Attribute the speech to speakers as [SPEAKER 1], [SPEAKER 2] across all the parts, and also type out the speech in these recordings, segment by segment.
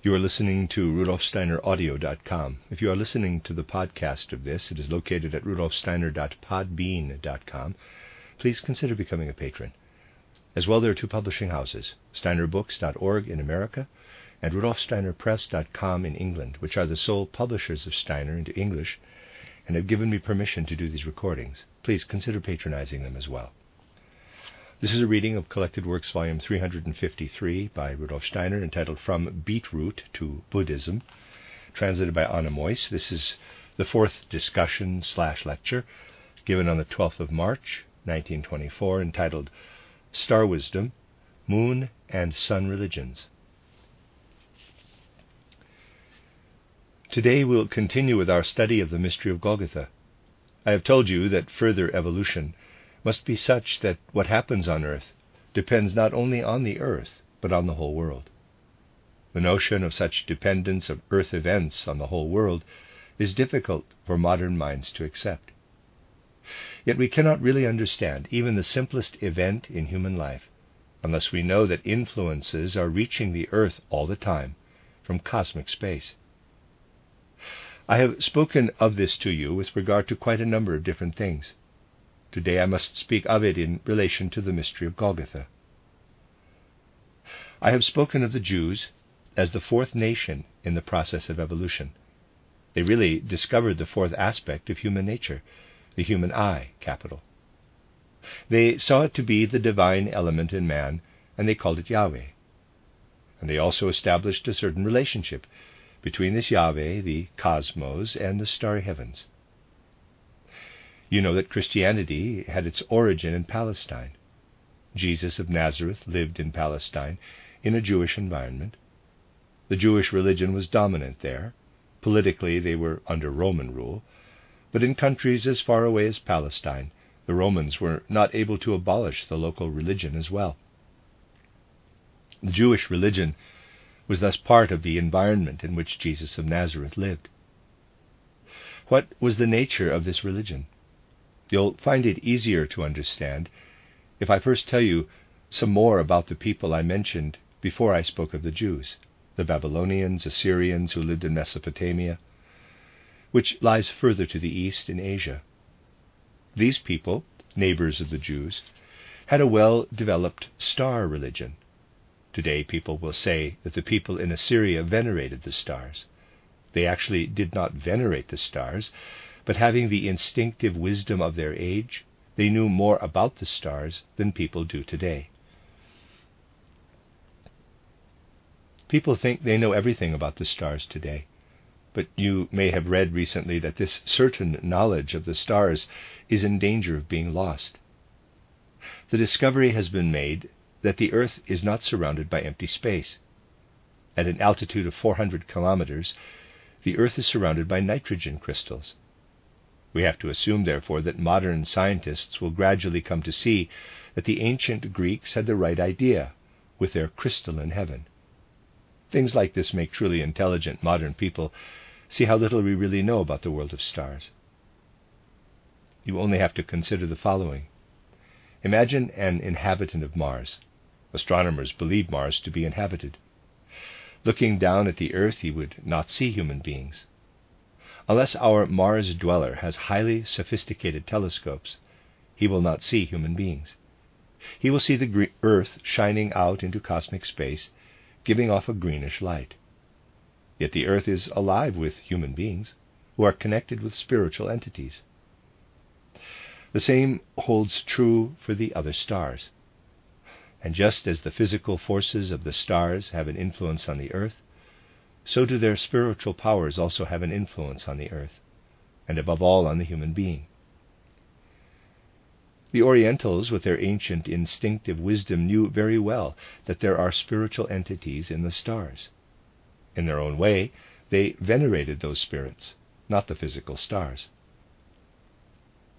[SPEAKER 1] You are listening to rudolfsteineraudio.com. If you are listening to the podcast of this, it is located at rudolfsteiner.podbean.com. Please consider becoming a patron. As well, there are two publishing houses, steinerbooks.org in America and rudolfsteinerpress.com in England, which are the sole publishers of Steiner into English and have given me permission to do these recordings. Please consider patronizing them as well. This is a reading of Collected Works, Volume 353 by Rudolf Steiner, entitled From Beetroot to Buddhism, translated by Anna Meuss. This is the fourth discussion slash lecture given on the 12th of March, 1924, entitled Star Wisdom, Moon and Sun Religions. Today we'll continue with our study of the mystery of Golgotha. I have told you that further evolution must be such that what happens on earth depends not only on the earth, but on the whole world. The notion of such dependence of earth events on the whole world is difficult for modern minds to accept. Yet we cannot really understand even the simplest event in human life unless we know that influences are reaching the earth all the time from cosmic space. I have spoken of this to you with regard to quite a number of different things. Today I must speak of it in relation to the mystery of Golgotha. I have spoken of the Jews as the fourth nation in the process of evolution. They really discovered the fourth aspect of human nature, the human I, capital. They saw it to be the divine element in man, and they called it Yahweh. And they also established a certain relationship between this Yahweh, the cosmos, and the starry heavens. You know that Christianity had its origin in Palestine. Jesus of Nazareth lived in Palestine in a Jewish environment. The Jewish religion was dominant there. Politically, they were under Roman rule. But in countries as far away as Palestine, the Romans were not able to abolish the local religion as well. The Jewish religion was thus part of the environment in which Jesus of Nazareth lived. What was the nature of this religion? You'll find it easier to understand if I first tell you some more about the people I mentioned before I spoke of the Jews, the Babylonians, Assyrians who lived in Mesopotamia, which lies further to the east in Asia. These people, neighbors of the Jews, had a well developed star religion. Today, people will say that the people in Assyria venerated the stars. They actually did not venerate the stars, but having the instinctive wisdom of their age, they knew more about the stars than people do today. People think they know everything about the stars today, but you may have read recently that this certain knowledge of the stars is in danger of being lost. The discovery has been made that the Earth is not surrounded by empty space. At an altitude of 400 kilometers, the Earth is surrounded by nitrogen crystals. We have to assume, therefore, that modern scientists will gradually come to see that the ancient Greeks had the right idea with their crystalline heaven. Things like this make truly intelligent modern people see how little we really know about the world of stars. You only have to consider the following. Imagine an inhabitant of Mars. Astronomers believe Mars to be inhabited. Looking down at the Earth, he would not see human beings. Unless our Mars dweller has highly sophisticated telescopes, he will not see human beings. He will see the Earth shining out into cosmic space, giving off a greenish light. Yet the Earth is alive with human beings who are connected with spiritual entities. The same holds true for the other stars. And just as the physical forces of the stars have an influence on the Earth, so do their spiritual powers also have an influence on the earth, and above all on the human being. The Orientals, with their ancient instinctive wisdom, knew very well that there are spiritual entities in the stars. In their own way, they venerated those spirits, not the physical stars.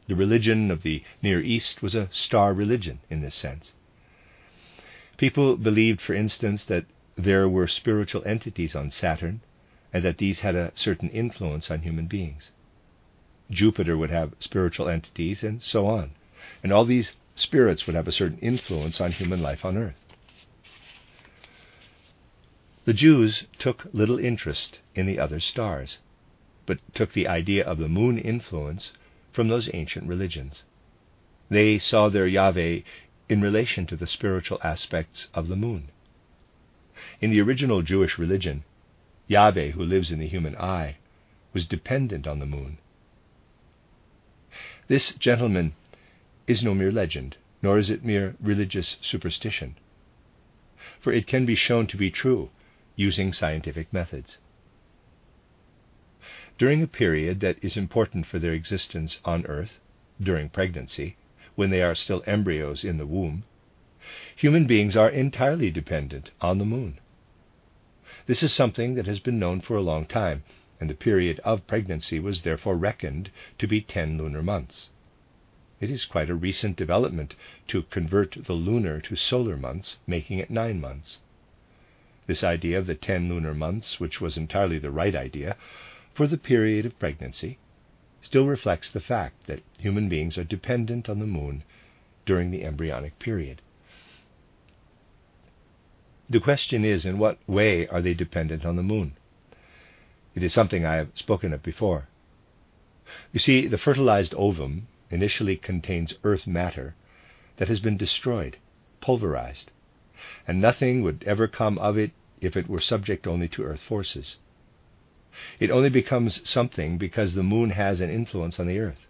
[SPEAKER 1] The religion of the Near East was a star religion in this sense. People believed, for instance, that there were spiritual entities on Saturn, and that these had a certain influence on human beings. Jupiter would have spiritual entities, and so on. And all these spirits would have a certain influence on human life on Earth. The Jews took little interest in the other stars, but took the idea of the moon influence from those ancient religions. They saw their Yahweh in relation to the spiritual aspects of the moon. In the original Jewish religion, Yahweh, who lives in the human I, was dependent on the moon. This gentleman is no mere legend, nor is it mere religious superstition, for it can be shown to be true using scientific methods. During a period that is important for their existence on Earth, during pregnancy, when they are still embryos in the womb, human beings are entirely dependent on the moon. This is something that has been known for a long time, and the period of pregnancy was therefore reckoned to be ten lunar months. It is quite a recent development to convert the lunar to solar months, making it nine months. This idea of the ten lunar months, which was entirely the right idea for the period of pregnancy, still reflects the fact that human beings are dependent on the moon during the embryonic period. The question is in what way are they dependent on the moon? It is something I have spoken of before. You see, the fertilized ovum initially contains earth matter that has been destroyed, pulverized, and nothing would ever come of it if it were subject only to earth forces. It only becomes something because the moon has an influence on the earth.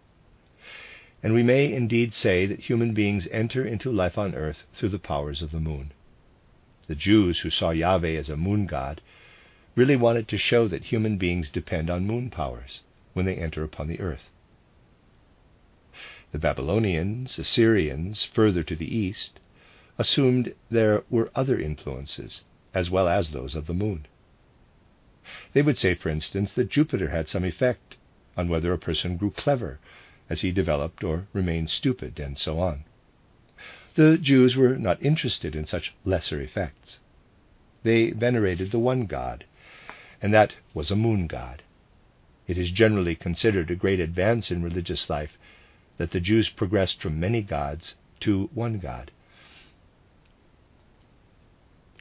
[SPEAKER 1] And we may indeed say that human beings enter into life on earth through the powers of the moon. The Jews who saw Yahweh as a moon god really wanted to show that human beings depend on moon powers when they enter upon the earth. The Babylonians, Assyrians, further to the east, assumed there were other influences, as well as those of the moon. They would say, for instance, that Jupiter had some effect on whether a person grew clever as he developed or remained stupid, and so on. The Jews were not interested in such lesser effects. They venerated the one God, and that was a moon god. It is generally considered a great advance in religious life that the Jews progressed from many gods to one God.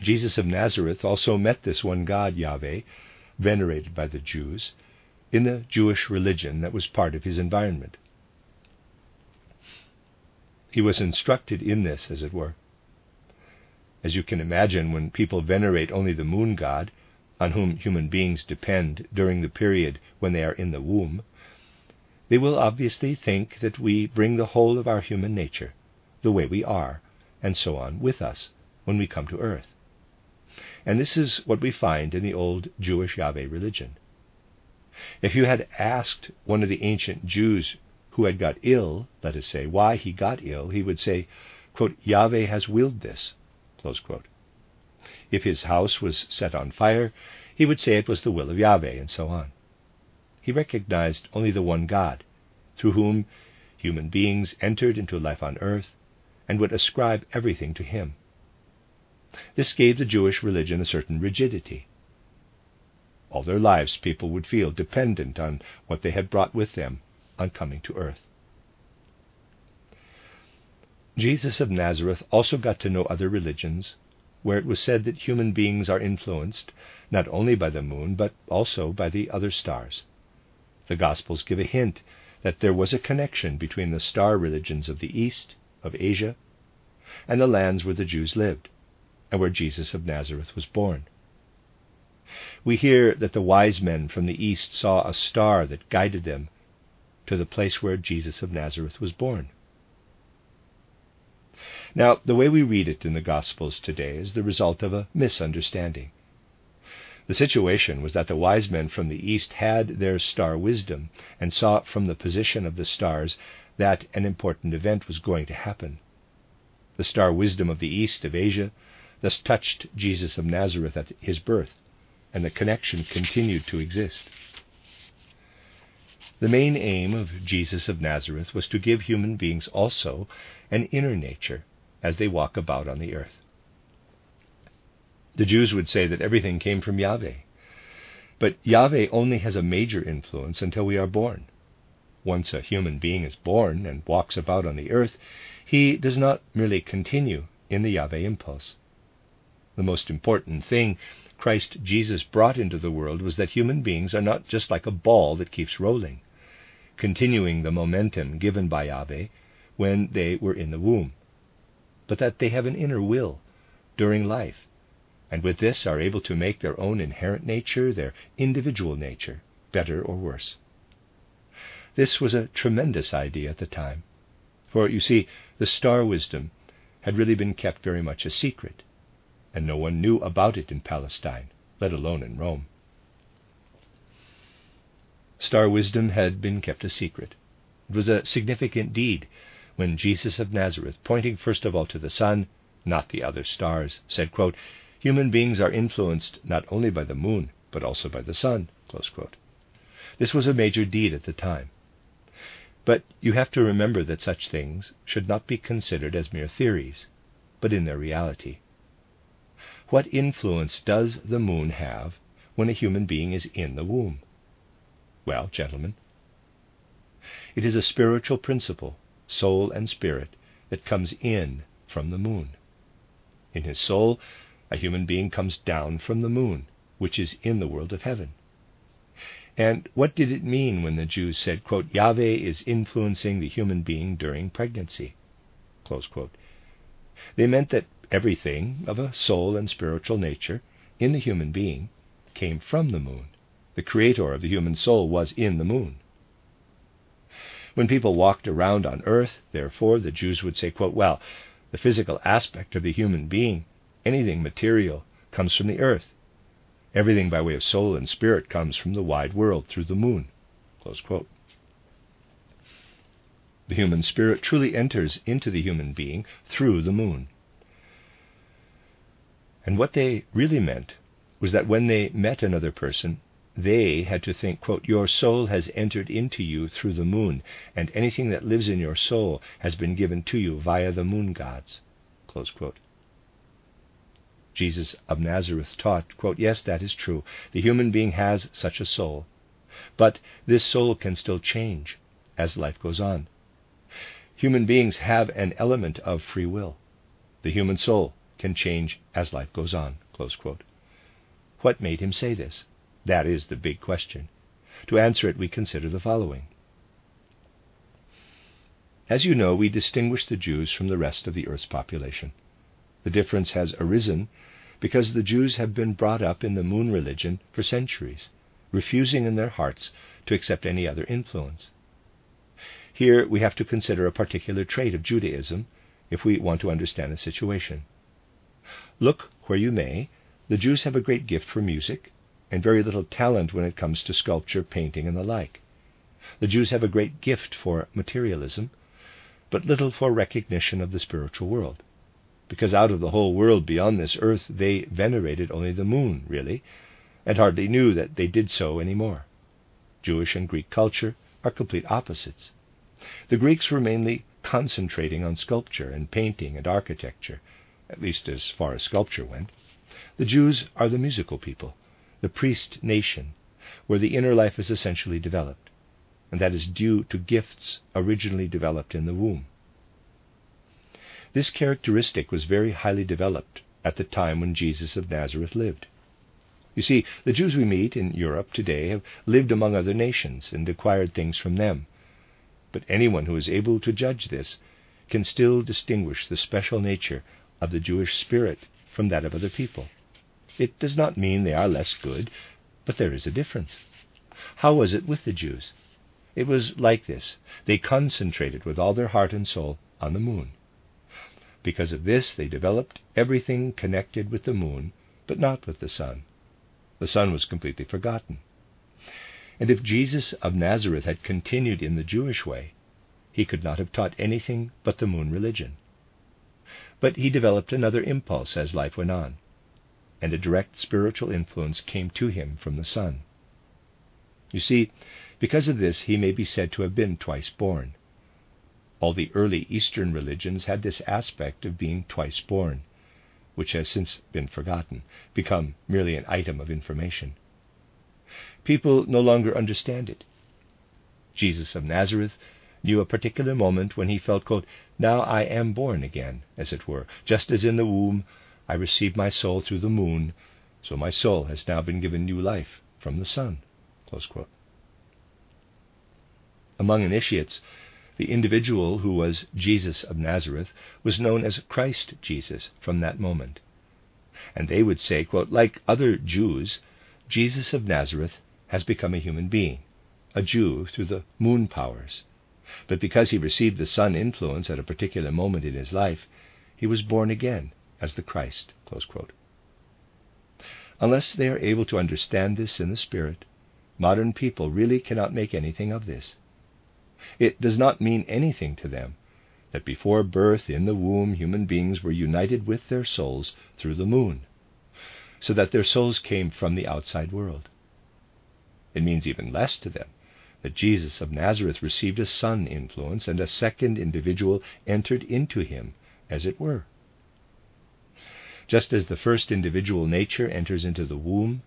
[SPEAKER 1] Jesus of Nazareth also met this one God, Yahweh, venerated by the Jews, in the Jewish religion that was part of his environment. He was instructed in this, as it were. As you can imagine, when people venerate only the moon god, on whom human beings depend during the period when they are in the womb, they will obviously think that we bring the whole of our human nature, the way we are, and so on, with us when we come to earth. And this is what we find in the old Jewish Yahweh religion. If you had asked one of the ancient Jews who had got ill, let us say, why he got ill, he would say, quote, Yahweh has willed this. If his house was set on fire, he would say it was the will of Yahweh, and so on. He recognized only the one God, through whom human beings entered into life on earth, and would ascribe everything to him. This gave the Jewish religion a certain rigidity. All their lives, people would feel dependent on what they had brought with them on coming to earth. Jesus of Nazareth also got to know other religions where it was said that human beings are influenced not only by the moon but also by the other stars. The Gospels give a hint that there was a connection between the star religions of the East, of Asia, and the lands where the Jews lived and where Jesus of Nazareth was born. We hear that the wise men from the east saw a star that guided them to the place where Jesus of Nazareth was born. Now, the way we read it in the Gospels today is the result of a misunderstanding. The situation was that the wise men from the east had their star wisdom and saw from the position of the stars that an important event was going to happen. The star wisdom of the east of Asia thus touched Jesus of Nazareth at his birth, and the connection continued to exist. The main aim of Jesus of Nazareth was to give human beings also an inner nature as they walk about on the earth. The Jews would say that everything came from Yahweh, but Yahweh only has a major influence until we are born. Once a human being is born and walks about on the earth, he does not merely continue in the Yahweh impulse. The most important thing Christ Jesus brought into the world was that human beings are not just like a ball that keeps rolling, continuing the momentum given by Yahweh when they were in the womb, but that they have an inner will during life, and with this are able to make their own inherent nature, their individual nature, better or worse. This was a tremendous idea at the time, for you see, the star wisdom had really been kept very much a secret and no one knew about it in Palestine, let alone in Rome. Star wisdom had been kept a secret. It was a significant deed when Jesus of Nazareth, pointing first of all to the sun, not the other stars, said, quote, Human beings are influenced not only by the moon, but also by the sun. This was a major deed at the time. But you have to remember that such things should not be considered as mere theories, but in their reality. What influence does the moon have when a human being is in the womb? Well, gentlemen, it is a spiritual principle, soul and spirit, that comes in from the moon. In his soul, a human being comes down from the moon, which is in the world of heaven. And what did it mean when the Jews said, quote, Yahweh is influencing the human being during pregnancy? They meant that Everything of a soul and spiritual nature in the human being came from the moon. The creator of the human soul was in the moon. When people walked around on earth, therefore, the Jews would say, quote, Well, the physical aspect of the human being, anything material, comes from the earth. Everything by way of soul and spirit comes from the wide world through the moon. The human spirit truly enters into the human being through the moon. And what they really meant was that when they met another person, they had to think, quote, Your soul has entered into you through the moon, and anything that lives in your soul has been given to you via the moon gods. Jesus of Nazareth taught, quote, Yes, that is true. The human being has such a soul. But this soul can still change as life goes on. Human beings have an element of free will. The human soul can change as life goes on. What made him say this? That is the big question. To answer it, we consider the following. As you know, we distinguish the Jews from the rest of the earth's population. The difference has arisen because the Jews have been brought up in the moon religion for centuries, refusing in their hearts to accept any other influence. Here we have to consider a particular trait of Judaism if we want to understand the situation. Look where you may, the Jews have a great gift for music, and very little talent when it comes to sculpture, painting, and the like. The Jews have a great gift for materialism, but little for recognition of the spiritual world. Because out of the whole world beyond this earth they venerated only the moon, really, and hardly knew that they did so any more. Jewish and Greek culture are complete opposites. The Greeks were mainly concentrating on sculpture and painting and architecture, at least as far as sculpture went. The Jews are the musical people, the priest nation, where the inner life is essentially developed, and that is due to gifts originally developed in the womb. This characteristic was very highly developed at the time when Jesus of Nazareth lived. You see, the Jews we meet in Europe today have lived among other nations and acquired things from them. But anyone who is able to judge this can still distinguish the special nature of the Jewish spirit from that of other people. It does not mean they are less good, but there is a difference. How was it with the Jews? It was like this they concentrated with all their heart and soul on the moon. Because of this, they developed everything connected with the moon, but not with the sun. The sun was completely forgotten. And if Jesus of Nazareth had continued in the Jewish way, he could not have taught anything but the moon religion. But he developed another impulse as life went on, and a direct spiritual influence came to him from the sun. You see, because of this, he may be said to have been twice born. All the early Eastern religions had this aspect of being twice born, which has since been forgotten, become merely an item of information. People no longer understand it. Jesus of Nazareth knew a particular moment when he felt, quote, Now I am born again, as it were, just as in the womb I received my soul through the moon, so my soul has now been given new life from the sun. Among initiates, the individual who was Jesus of Nazareth was known as Christ Jesus from that moment. And they would say, quote, like other Jews, Jesus of Nazareth has become a human being, a Jew through the moon powers. But because he received the sun influence at a particular moment in his life, he was born again as the Christ. Unless they are able to understand this in the Spirit, modern people really cannot make anything of this. It does not mean anything to them that before birth in the womb human beings were united with their souls through the moon, so that their souls came from the outside world. It means even less to them that Jesus of Nazareth received a sun influence and a second individual entered into him, as it were. Just as the first individual nature enters into the womb,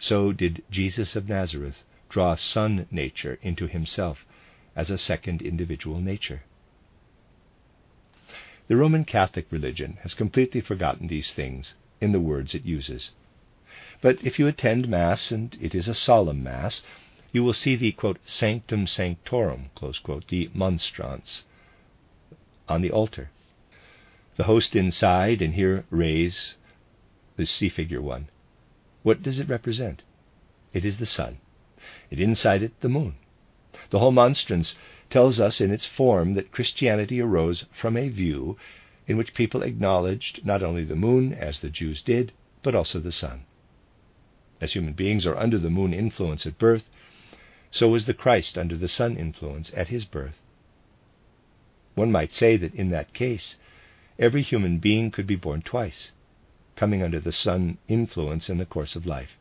[SPEAKER 1] so did Jesus of Nazareth draw Sun nature into himself as a second individual nature. The Roman Catholic religion has completely forgotten these things in the words it uses. But if you attend Mass, and it is a solemn Mass, you will see the quote, sanctum sanctorum, quote, the monstrance, on the altar. The host inside, and here rays, the see figure 1. What does it represent? It is the sun, and inside it the moon. The whole monstrance tells us in its form that Christianity arose from a view in which people acknowledged not only the moon, as the Jews did, but also the sun. As human beings are under the moon influence at birth, so was the Christ under the sun influence at his birth. One might say that in that case, every human being could be born twice, coming under the sun influence in the course of life.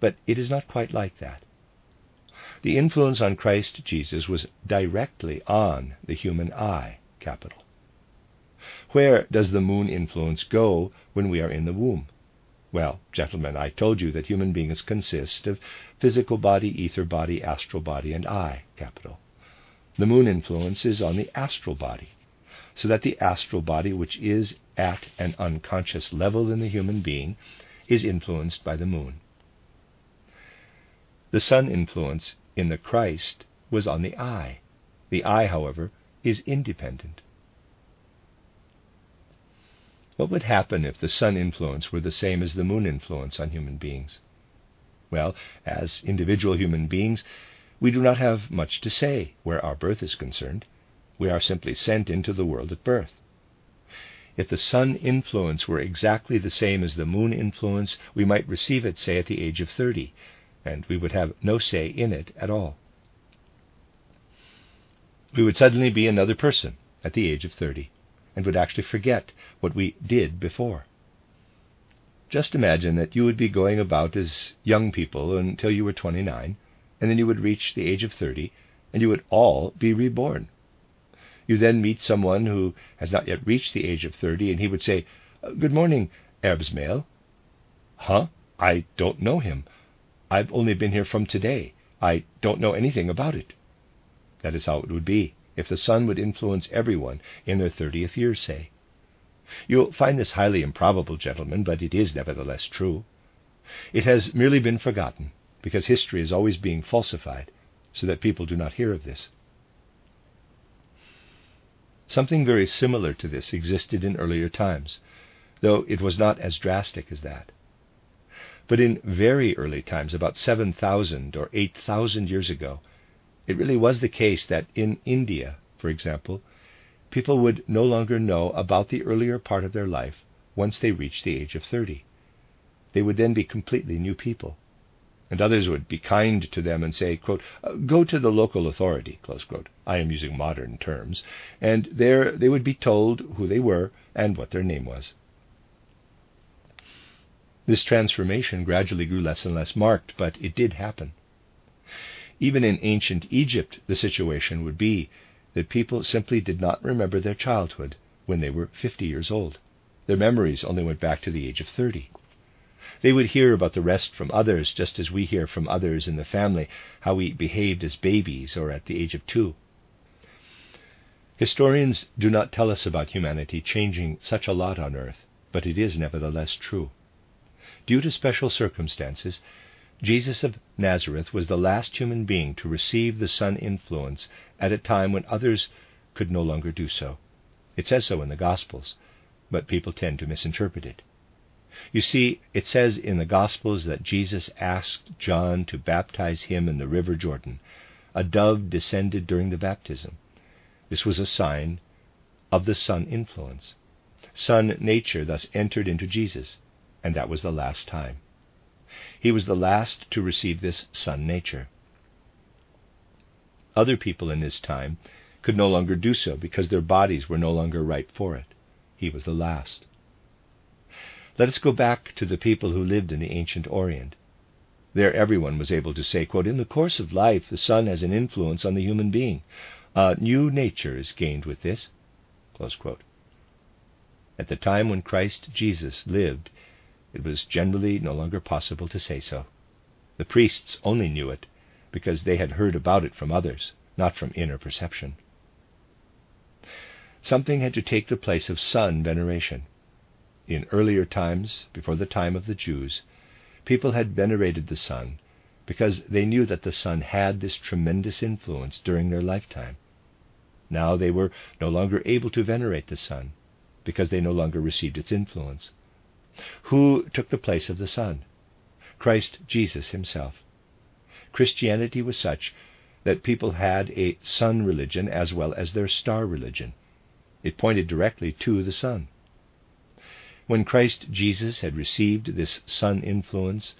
[SPEAKER 1] But it is not quite like that. The influence on Christ Jesus was directly on the human I, capital. Where does the moon influence go when we are in the womb? Well, gentlemen, I told you that human beings consist of physical body, ether body, astral body, and I, capital. The moon influence is on the astral body, so that the astral body, which is at an unconscious level in the human being, is influenced by the moon. The sun influence in the Christ was on the I. The I, however, is independent. What would happen if the sun influence were the same as the moon influence on human beings? Well, as individual human beings, we do not have much to say where our birth is concerned. We are simply sent into the world at birth. If the sun influence were exactly the same as the moon influence, we might receive it, say, at the age of 30, and we would have no say in it at all. We would suddenly be another person at the age of 30 and would actually forget what we did before. Just imagine that you would be going about as young people until you were 29, and then you would reach the age of 30, and you would all be reborn. You then meet someone who has not yet reached the age of 30, and he would say, uh, Good morning, Erbsmale. Huh? I don't know him. I've only been here from today. I don't know anything about it. That is how it would be if the sun would influence everyone in their thirtieth year, say. You'll find this highly improbable, gentlemen, but it is nevertheless true. It has merely been forgotten, because history is always being falsified, so that people do not hear of this. Something very similar to this existed in earlier times, though it was not as drastic as that. But in very early times, about 7,000 or 8,000 years ago, it really was the case that in India, for example, people would no longer know about the earlier part of their life once they reached the age of 30. They would then be completely new people. And others would be kind to them and say, quote, uh, Go to the local authority, I am using modern terms, and there they would be told who they were and what their name was. This transformation gradually grew less and less marked, but it did happen. Even in ancient Egypt, the situation would be that people simply did not remember their childhood when they were 50 years old. Their memories only went back to the age of 30. They would hear about the rest from others, just as we hear from others in the family how we behaved as babies or at the age of two. Historians do not tell us about humanity changing such a lot on earth but it is nevertheless true. Due to special circumstances, Jesus of Nazareth was the last human being to receive the Sun influence at a time when others could no longer do so. It says so in the Gospels, but people tend to misinterpret it. You see, it says in the Gospels that Jesus asked John to baptize him in the river Jordan. A dove descended during the baptism. This was a sign of the Sun influence. Sun nature thus entered into Jesus, and that was the last time. He was the last to receive this Sun nature. Other people in his time could no longer do so because their bodies were no longer ripe for it. He was the last. Let us go back to the people who lived in the ancient Orient. There, everyone was able to say, quote, In the course of life, the sun has an influence on the human being. A new nature is gained with this. At the time when Christ Jesus lived, it was generally no longer possible to say so. The priests only knew it because they had heard about it from others, not from inner perception. Something had to take the place of sun veneration. In earlier times, before the time of the Jews, people had venerated the sun because they knew that the sun had this tremendous influence during their lifetime. Now they were no longer able to venerate the sun because they no longer received its influence. Who took the place of the sun? Christ Jesus himself. Christianity was such that people had a sun religion as well as their star religion. It pointed directly to the sun. When Christ Jesus had received this sun influence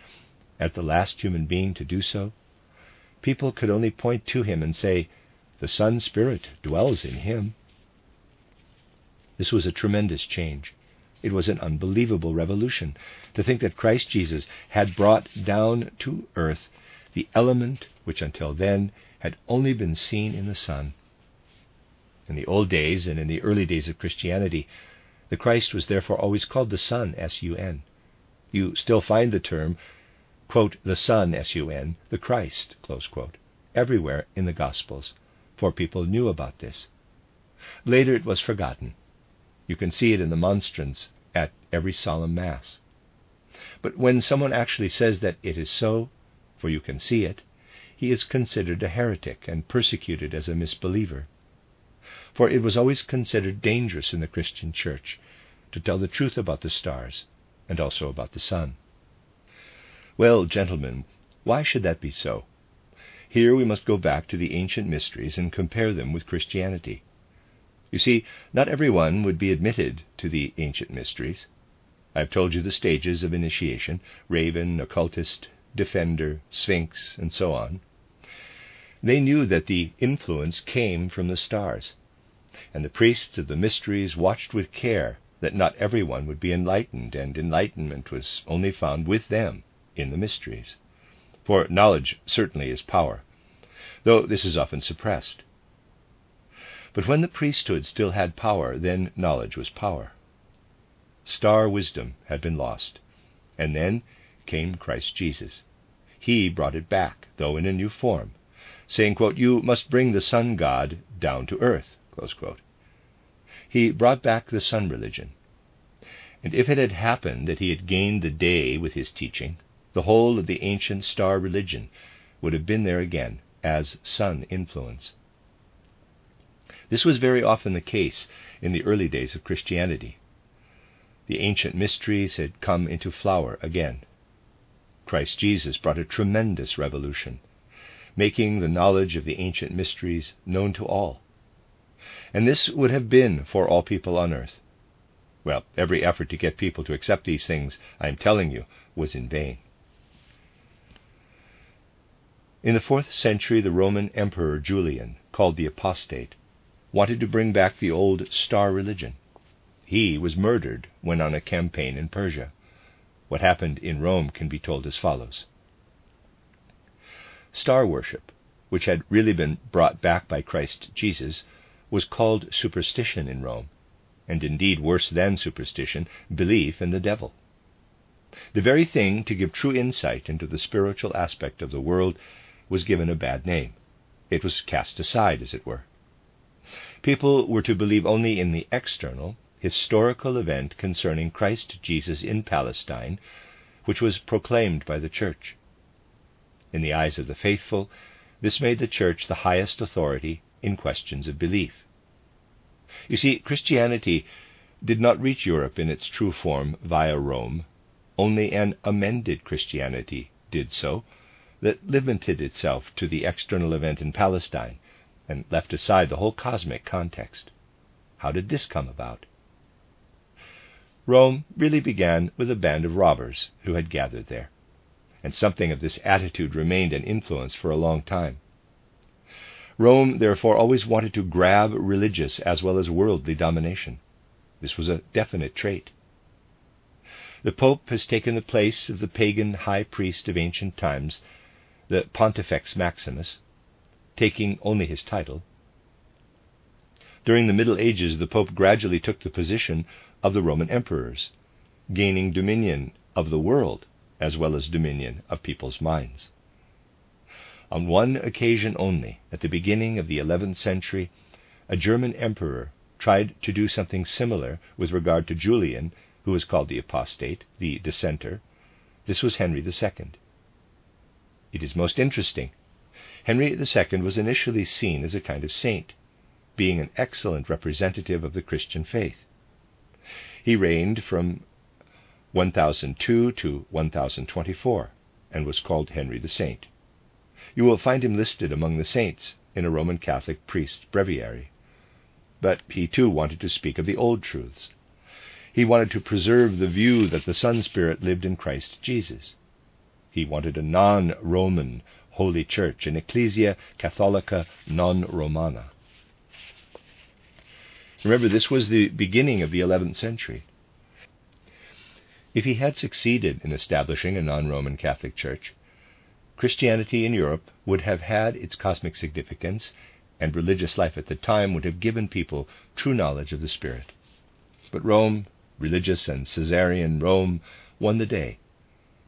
[SPEAKER 1] as the last human being to do so, people could only point to him and say, The Sun Spirit dwells in him. This was a tremendous change. It was an unbelievable revolution to think that Christ Jesus had brought down to earth the element which until then had only been seen in the sun. In the old days and in the early days of Christianity, the Christ was therefore always called the Sun, S U N. You still find the term, quote, the Sun, S U N, the Christ, quote, everywhere in the Gospels, for people knew about this. Later it was forgotten. You can see it in the monstrance at every solemn Mass. But when someone actually says that it is so, for you can see it, he is considered a heretic and persecuted as a misbeliever for it was always considered dangerous in the Christian Church to tell the truth about the stars and also about the sun. Well, gentlemen, why should that be so? Here we must go back to the ancient mysteries and compare them with Christianity. You see, not everyone would be admitted to the ancient mysteries. I have told you the stages of initiation raven, occultist, defender, sphinx, and so on. They knew that the influence came from the stars and the priests of the mysteries watched with care that not everyone would be enlightened, and enlightenment was only found with them in the mysteries. For knowledge certainly is power, though this is often suppressed. But when the priesthood still had power, then knowledge was power. Star wisdom had been lost, and then came Christ Jesus. He brought it back, though in a new form, saying, quote, You must bring the sun god down to earth. He brought back the sun religion. And if it had happened that he had gained the day with his teaching, the whole of the ancient star religion would have been there again as sun influence. This was very often the case in the early days of Christianity. The ancient mysteries had come into flower again. Christ Jesus brought a tremendous revolution, making the knowledge of the ancient mysteries known to all and this would have been for all people on earth. Well, every effort to get people to accept these things, I am telling you, was in vain. In the fourth century, the Roman Emperor Julian, called the Apostate, wanted to bring back the old star religion. He was murdered when on a campaign in Persia. What happened in Rome can be told as follows Star worship, which had really been brought back by Christ Jesus, was called superstition in Rome, and indeed worse than superstition, belief in the devil. The very thing to give true insight into the spiritual aspect of the world was given a bad name. It was cast aside, as it were. People were to believe only in the external, historical event concerning Christ Jesus in Palestine, which was proclaimed by the Church. In the eyes of the faithful, this made the Church the highest authority in questions of belief. You see, Christianity did not reach Europe in its true form via Rome, only an amended Christianity did so, that limited itself to the external event in Palestine and left aside the whole cosmic context. How did this come about? Rome really began with a band of robbers who had gathered there, and something of this attitude remained an influence for a long time. Rome, therefore, always wanted to grab religious as well as worldly domination. This was a definite trait. The Pope has taken the place of the pagan high priest of ancient times, the Pontifex Maximus, taking only his title. During the Middle Ages, the Pope gradually took the position of the Roman emperors, gaining dominion of the world as well as dominion of people's minds. On one occasion only, at the beginning of the 11th century, a German emperor tried to do something similar with regard to Julian, who was called the apostate, the dissenter. This was Henry II. It is most interesting. Henry II was initially seen as a kind of saint, being an excellent representative of the Christian faith. He reigned from 1002 to 1024 and was called Henry the Saint. You will find him listed among the saints in a Roman Catholic priest's breviary. But he too wanted to speak of the old truths. He wanted to preserve the view that the Sun Spirit lived in Christ Jesus. He wanted a non Roman holy church, an ecclesia catholica non romana. Remember, this was the beginning of the 11th century. If he had succeeded in establishing a non Roman Catholic Church, Christianity in Europe would have had its cosmic significance, and religious life at the time would have given people true knowledge of the Spirit. But Rome, religious and Caesarian Rome, won the day,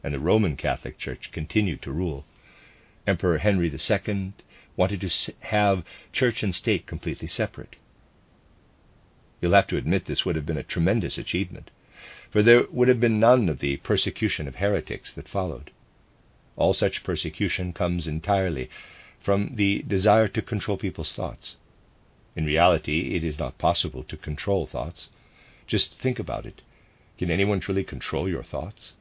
[SPEAKER 1] and the Roman Catholic Church continued to rule. Emperor Henry II wanted to have church and state completely separate. You'll have to admit this would have been a tremendous achievement, for there would have been none of the persecution of heretics that followed. All such persecution comes entirely from the desire to control people's thoughts. In reality, it is not possible to control thoughts. Just think about it. Can anyone truly control your thoughts?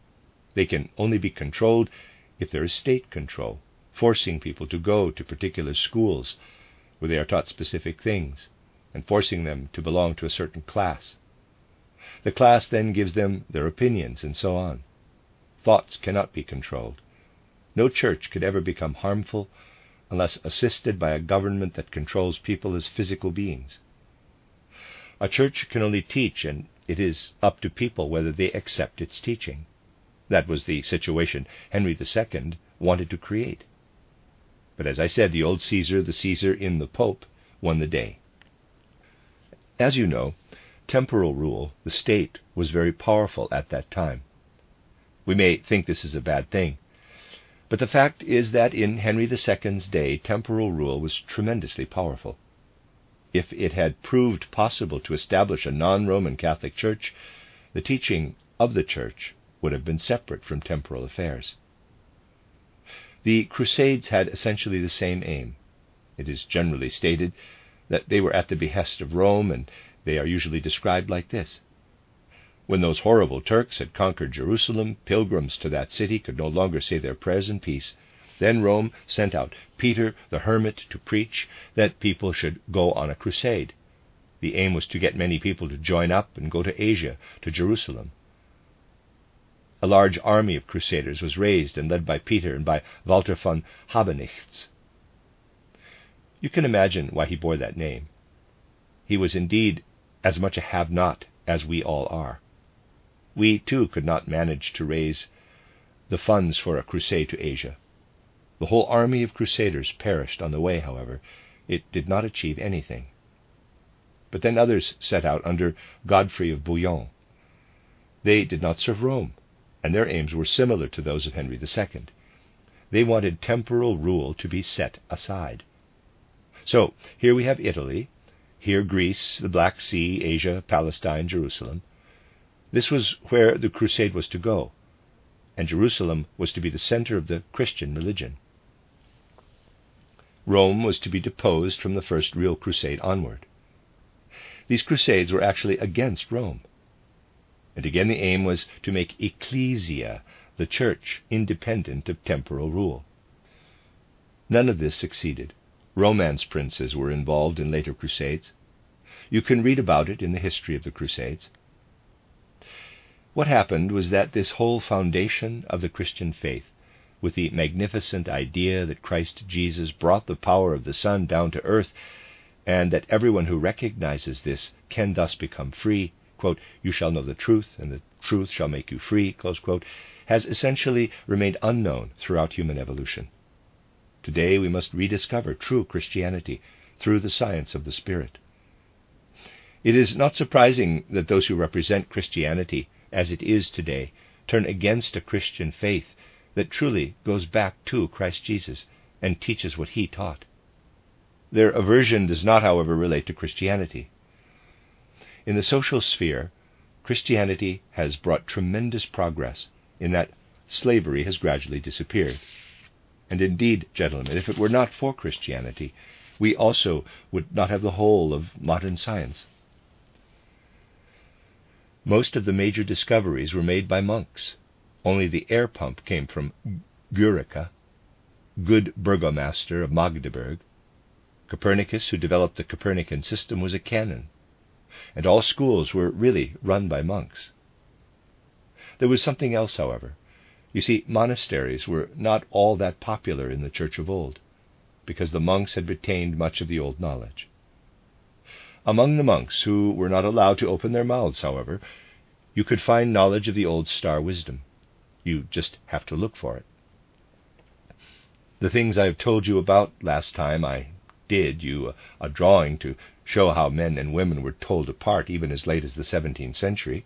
[SPEAKER 1] They can only be controlled if there is state control, forcing people to go to particular schools where they are taught specific things, and forcing them to belong to a certain class. The class then gives them their opinions, and so on. Thoughts cannot be controlled. No church could ever become harmful unless assisted by a government that controls people as physical beings. A church can only teach, and it is up to people whether they accept its teaching. That was the situation Henry II wanted to create. But as I said, the old Caesar, the Caesar in the Pope, won the day. As you know, temporal rule, the state, was very powerful at that time. We may think this is a bad thing, but the fact is that in Henry II's day, temporal rule was tremendously powerful. If it had proved possible to establish a non Roman Catholic Church, the teaching of the Church would have been separate from temporal affairs. The Crusades had essentially the same aim. It is generally stated that they were at the behest of Rome, and they are usually described like this when those horrible Turks had conquered Jerusalem, pilgrims to that city could no longer say their prayers in peace. Then Rome sent out Peter the hermit to preach that people should go on a crusade. The aim was to get many people to join up and go to Asia, to Jerusalem. A large army of crusaders was raised and led by Peter and by Walter von Habenichts. You can imagine why he bore that name. He was indeed as much a have not as we all are we too could not manage to raise the funds for a crusade to Asia. The whole army of crusaders perished on the way, however. It did not achieve anything. But then others set out under Godfrey of Bouillon. They did not serve Rome, and their aims were similar to those of Henry II. They wanted temporal rule to be set aside. So here we have Italy, here Greece, the Black Sea, Asia, Palestine, Jerusalem. This was where the crusade was to go, and Jerusalem was to be the center of the Christian religion. Rome was to be deposed from the first real crusade onward. These crusades were actually against Rome. And again, the aim was to make ecclesia, the church, independent of temporal rule. None of this succeeded. Romance princes were involved in later crusades. You can read about it in the history of the crusades. What happened was that this whole foundation of the Christian faith with the magnificent idea that Christ Jesus brought the power of the Sun down to earth, and that everyone who recognizes this can thus become free, quote, you shall know the truth, and the truth shall make you free, quote, has essentially remained unknown throughout human evolution. Today we must rediscover true Christianity through the science of the Spirit. It is not surprising that those who represent Christianity as it is today turn against a Christian faith that truly goes back to Christ Jesus and teaches what he taught. Their aversion does not, however, relate to Christianity. In the social sphere, Christianity has brought tremendous progress in that slavery has gradually disappeared. And indeed, gentlemen, if it were not for Christianity, we also would not have the whole of modern science. Most of the major discoveries were made by monks. Only the air pump came from Guericke, good burgomaster of Magdeburg. Copernicus, who developed the Copernican system, was a canon, and all schools were really run by monks. There was something else, however. You see, monasteries were not all that popular in the church of old, because the monks had retained much of the old knowledge. Among the monks who were not allowed to open their mouths, however, you could find knowledge of the old star wisdom. You just have to look for it. The things I have told you about last time I did you a, a drawing to show how men and women were told apart even as late as the 17th century,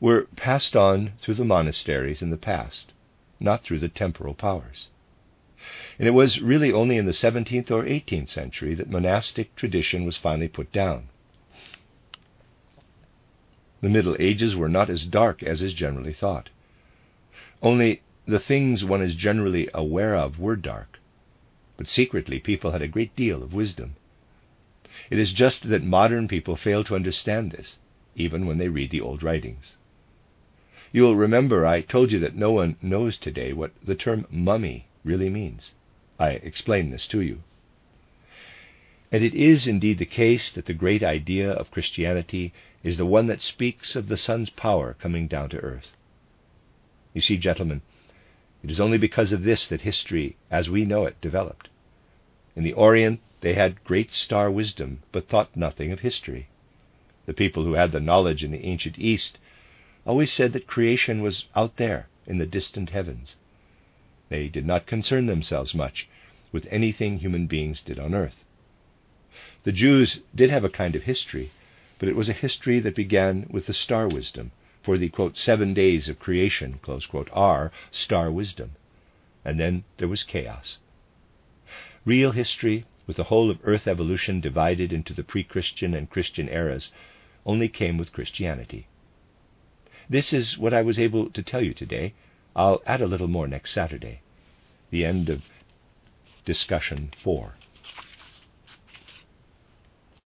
[SPEAKER 1] were passed on through the monasteries in the past, not through the temporal powers. And it was really only in the 17th or 18th century that monastic tradition was finally put down. The Middle Ages were not as dark as is generally thought. Only the things one is generally aware of were dark, but secretly people had a great deal of wisdom. It is just that modern people fail to understand this, even when they read the old writings. You'll remember I told you that no one knows today what the term mummy really means. I explain this to you. And it is indeed the case that the great idea of Christianity is the one that speaks of the Sun's power coming down to earth. You see, gentlemen, it is only because of this that history, as we know it, developed. In the Orient, they had great star wisdom, but thought nothing of history. The people who had the knowledge in the ancient East always said that creation was out there in the distant heavens. They did not concern themselves much with anything human beings did on earth. The Jews did have a kind of history, but it was a history that began with the star wisdom for the quote, seven days of creation quote, are star wisdom. And then there was chaos. Real history, with the whole of Earth evolution divided into the pre Christian and Christian eras, only came with Christianity. This is what I was able to tell you today. I'll add a little more next Saturday. The end of discussion four.